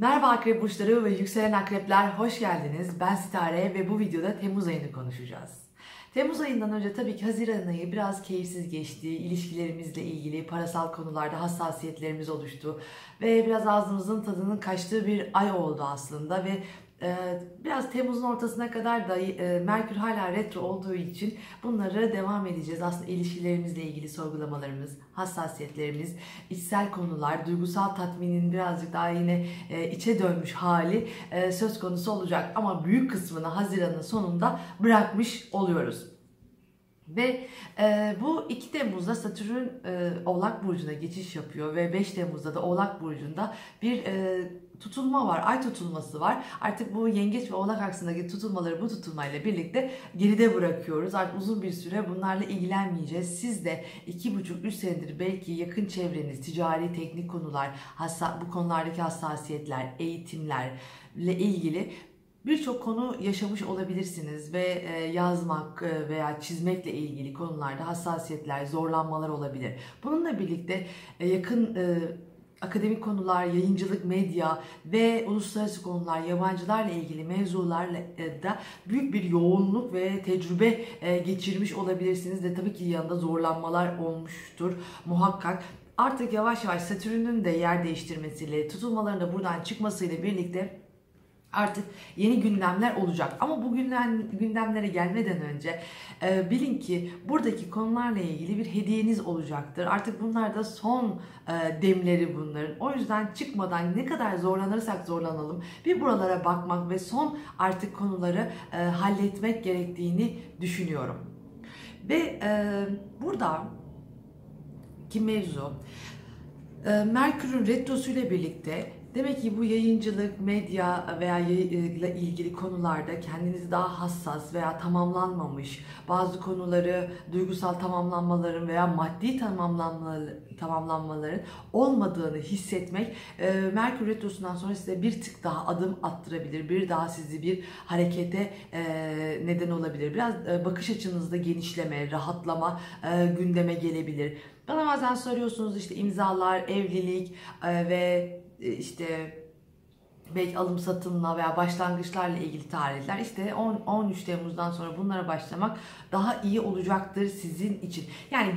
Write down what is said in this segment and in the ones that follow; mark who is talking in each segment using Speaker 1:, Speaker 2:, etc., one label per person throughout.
Speaker 1: Merhaba akrep burçları ve yükselen akrepler hoş geldiniz. Ben Sitare ve bu videoda Temmuz ayını konuşacağız. Temmuz ayından önce tabii ki Haziran ayı biraz keyifsiz geçti. İlişkilerimizle ilgili parasal konularda hassasiyetlerimiz oluştu. Ve biraz ağzımızın tadının kaçtığı bir ay oldu aslında ve biraz Temmuz'un ortasına kadar da e, Merkür hala retro olduğu için bunları devam edeceğiz. Aslında ilişkilerimizle ilgili sorgulamalarımız, hassasiyetlerimiz, içsel konular, duygusal tatminin birazcık daha yine e, içe dönmüş hali e, söz konusu olacak. Ama büyük kısmını Haziran'ın sonunda bırakmış oluyoruz. Ve e, bu 2 Temmuz'da Satürn e, Oğlak Burcu'na geçiş yapıyor ve 5 Temmuz'da da Oğlak Burcu'nda bir e, tutulma var, ay tutulması var. Artık bu yengeç ve oğlak aksındaki tutulmaları bu tutulmayla birlikte geride bırakıyoruz. Artık uzun bir süre bunlarla ilgilenmeyeceğiz. Siz de 2,5-3 senedir belki yakın çevreniz, ticari, teknik konular, hassa, bu konulardaki hassasiyetler, eğitimlerle ilgili birçok konu yaşamış olabilirsiniz ve e, yazmak e, veya çizmekle ilgili konularda hassasiyetler, zorlanmalar olabilir. Bununla birlikte e, yakın akademik konular, yayıncılık, medya ve uluslararası konular, yabancılarla ilgili mevzularla da büyük bir yoğunluk ve tecrübe geçirmiş olabilirsiniz de tabii ki yanında zorlanmalar olmuştur muhakkak. Artık yavaş yavaş Satürn'ün de yer değiştirmesiyle, tutulmaların da buradan çıkmasıyla birlikte artık yeni gündemler olacak. Ama bu gündem, gündemlere gelmeden önce e, bilin ki buradaki konularla ilgili bir hediyeniz olacaktır. Artık bunlar da son e, demleri bunların. O yüzden çıkmadan ne kadar zorlanırsak zorlanalım bir buralara bakmak ve son artık konuları e, halletmek gerektiğini düşünüyorum. Ve e, burada ki mevzu e, Merkür'ün retrosuyla birlikte Demek ki bu yayıncılık, medya veya ile ilgili konularda kendinizi daha hassas veya tamamlanmamış, bazı konuları duygusal tamamlanmaların veya maddi tamamlanmaların olmadığını hissetmek e, Merkür Retrosu'ndan sonra size bir tık daha adım attırabilir. Bir daha sizi bir harekete e, neden olabilir. Biraz e, bakış açınızda genişleme, rahatlama gündeme gelebilir. Bana bazen soruyorsunuz işte imzalar, evlilik ve e, işte belki alım satımla veya başlangıçlarla ilgili tarihler işte 10 13 Temmuz'dan sonra bunlara başlamak daha iyi olacaktır sizin için. Yani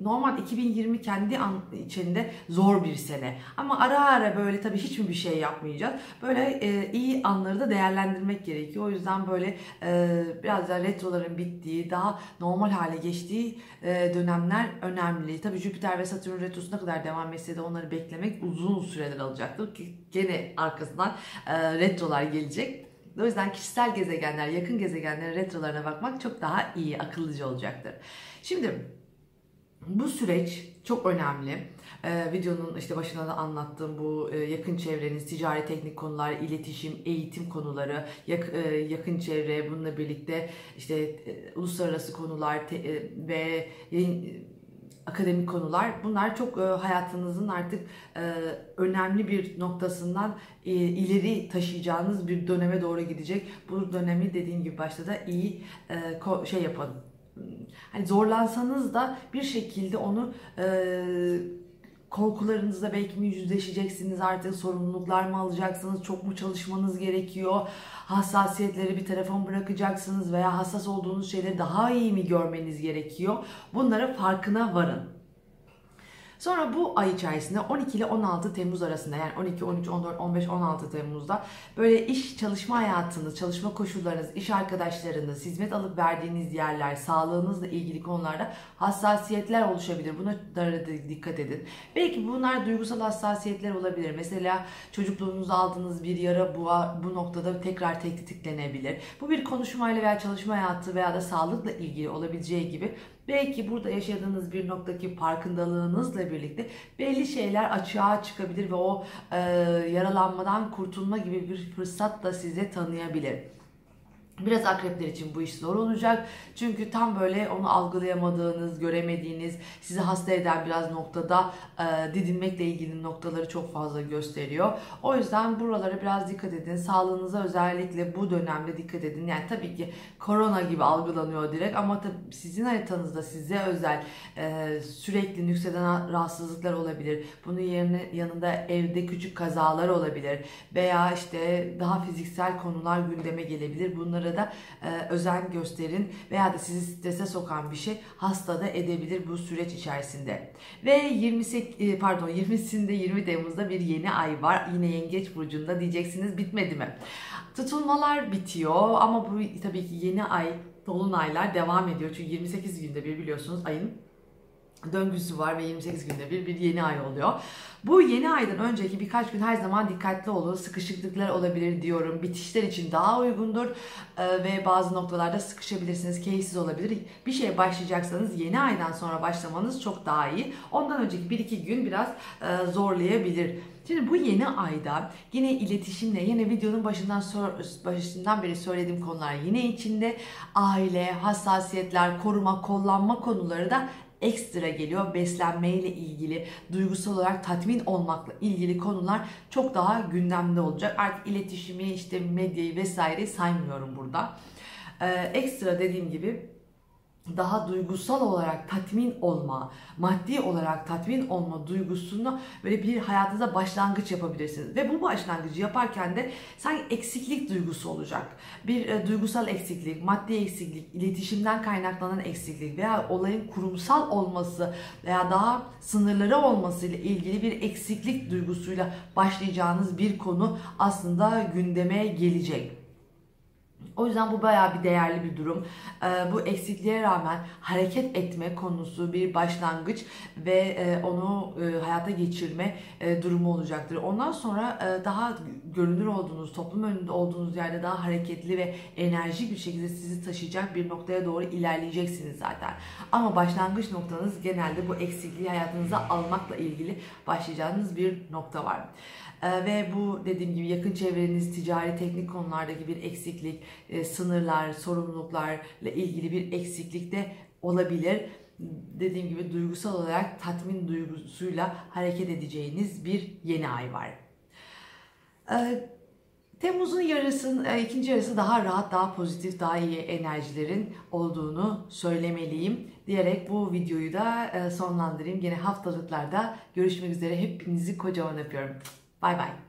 Speaker 1: normal 2020 kendi içinde zor bir sene. Ama ara ara böyle tabii hiç mi bir şey yapmayacağız. Böyle e, iyi anları da değerlendirmek gerekiyor. O yüzden böyle e, biraz daha retroların bittiği, daha normal hale geçtiği e, dönemler önemli. Tabii Jüpiter ve Satürn retrosu ne kadar devam etse de onları beklemek uzun süreler alacaktır ki gene arkasından e, retrolar gelecek. O yüzden kişisel gezegenler, yakın gezegenlerin retrolarına bakmak çok daha iyi, akıllıca olacaktır. Şimdi bu süreç çok önemli. Ee, videonun işte başına da anlattığım bu e, yakın çevreniz, ticari teknik konular, iletişim, eğitim konuları, yak, e, yakın çevre bununla birlikte işte e, uluslararası konular te, e, ve yayın, akademik konular bunlar çok e, hayatınızın artık e, önemli bir noktasından e, ileri taşıyacağınız bir döneme doğru gidecek. Bu dönemi dediğim gibi başta da iyi e, şey yapın. Hani zorlansanız da bir şekilde onu e, korkularınızla belki mi yüzleşeceksiniz? Artık sorumluluklar mı alacaksınız? Çok mu çalışmanız gerekiyor? Hassasiyetleri bir mı bırakacaksınız? Veya hassas olduğunuz şeyleri daha iyi mi görmeniz gerekiyor? Bunlara farkına varın. Sonra bu ay içerisinde 12 ile 16 Temmuz arasında yani 12, 13, 14, 15, 16 Temmuz'da böyle iş, çalışma hayatınız, çalışma koşullarınız, iş arkadaşlarınız, hizmet alıp verdiğiniz yerler, sağlığınızla ilgili konularda hassasiyetler oluşabilir. Buna da dikkat edin. Belki bunlar duygusal hassasiyetler olabilir. Mesela çocukluğunuzda aldığınız bir yara bu, bu noktada tekrar tetiklenebilir. Bu bir konuşmayla veya çalışma hayatı veya da sağlıkla ilgili olabileceği gibi Belki burada yaşadığınız bir noktaki farkındalığınızla birlikte belli şeyler açığa çıkabilir ve o e, yaralanmadan kurtulma gibi bir fırsat da size tanıyabilir. Biraz akrepler için bu iş zor olacak. Çünkü tam böyle onu algılayamadığınız, göremediğiniz, sizi hasta eden biraz noktada e, didinmekle ilgili noktaları çok fazla gösteriyor. O yüzden buralara biraz dikkat edin. Sağlığınıza özellikle bu dönemde dikkat edin. Yani tabii ki korona gibi algılanıyor direkt ama tabii sizin haritanızda size özel e, sürekli nükseden rahatsızlıklar olabilir. Bunun yerine yanında evde küçük kazalar olabilir veya işte daha fiziksel konular gündeme gelebilir. Bunları bunlara da e, özen gösterin veya da sizi strese sokan bir şey hastada edebilir bu süreç içerisinde. Ve 28 e, pardon 20'sinde 20 Temmuz'da bir yeni ay var. Yine Yengeç burcunda diyeceksiniz bitmedi mi? Tutulmalar bitiyor ama bu tabii ki yeni ay dolunaylar devam ediyor. Çünkü 28 günde bir biliyorsunuz ayın döngüsü var ve 28 günde bir bir yeni ay oluyor. Bu yeni aydan önceki birkaç gün her zaman dikkatli olun. Sıkışıklıklar olabilir diyorum. Bitişler için daha uygundur ee, ve bazı noktalarda sıkışabilirsiniz. Keyifsiz olabilir. Bir şeye başlayacaksanız yeni aydan sonra başlamanız çok daha iyi. Ondan önceki 1-2 gün biraz e, zorlayabilir. Şimdi bu yeni ayda yine iletişimle yine videonun başından başından beri söylediğim konular yine içinde aile, hassasiyetler, koruma, kollanma konuları da ekstra geliyor. Beslenmeyle ilgili, duygusal olarak tatmin olmakla ilgili konular çok daha gündemde olacak. Artık iletişimi, işte medyayı vesaire saymıyorum burada. Ee, ekstra dediğim gibi daha duygusal olarak tatmin olma, maddi olarak tatmin olma duygusunu böyle bir hayatınıza başlangıç yapabilirsiniz. Ve bu başlangıcı yaparken de sanki eksiklik duygusu olacak. Bir e, duygusal eksiklik, maddi eksiklik, iletişimden kaynaklanan eksiklik veya olayın kurumsal olması veya daha sınırları olması ile ilgili bir eksiklik duygusuyla başlayacağınız bir konu aslında gündeme gelecek. O yüzden bu bayağı bir değerli bir durum. Ee, bu eksikliğe rağmen hareket etme konusu bir başlangıç ve e, onu e, hayata geçirme e, durumu olacaktır. Ondan sonra daha görünür olduğunuz, toplum önünde olduğunuz yerde daha hareketli ve enerjik bir şekilde sizi taşıyacak bir noktaya doğru ilerleyeceksiniz zaten. Ama başlangıç noktanız genelde bu eksikliği hayatınıza almakla ilgili başlayacağınız bir nokta var. Ee, ve bu dediğim gibi yakın çevreniz, ticari teknik konulardaki bir eksiklik, e, sınırlar, sorumluluklarla ilgili bir eksiklik de olabilir. Dediğim gibi duygusal olarak tatmin duygusuyla hareket edeceğiniz bir yeni ay var. Ee, Temmuz'un yarısı, e, ikinci yarısı daha rahat, daha pozitif, daha iyi enerjilerin olduğunu söylemeliyim diyerek bu videoyu da e, sonlandırayım. Yine haftalıklarda görüşmek üzere. Hepinizi kocaman öpüyorum. Bye bye.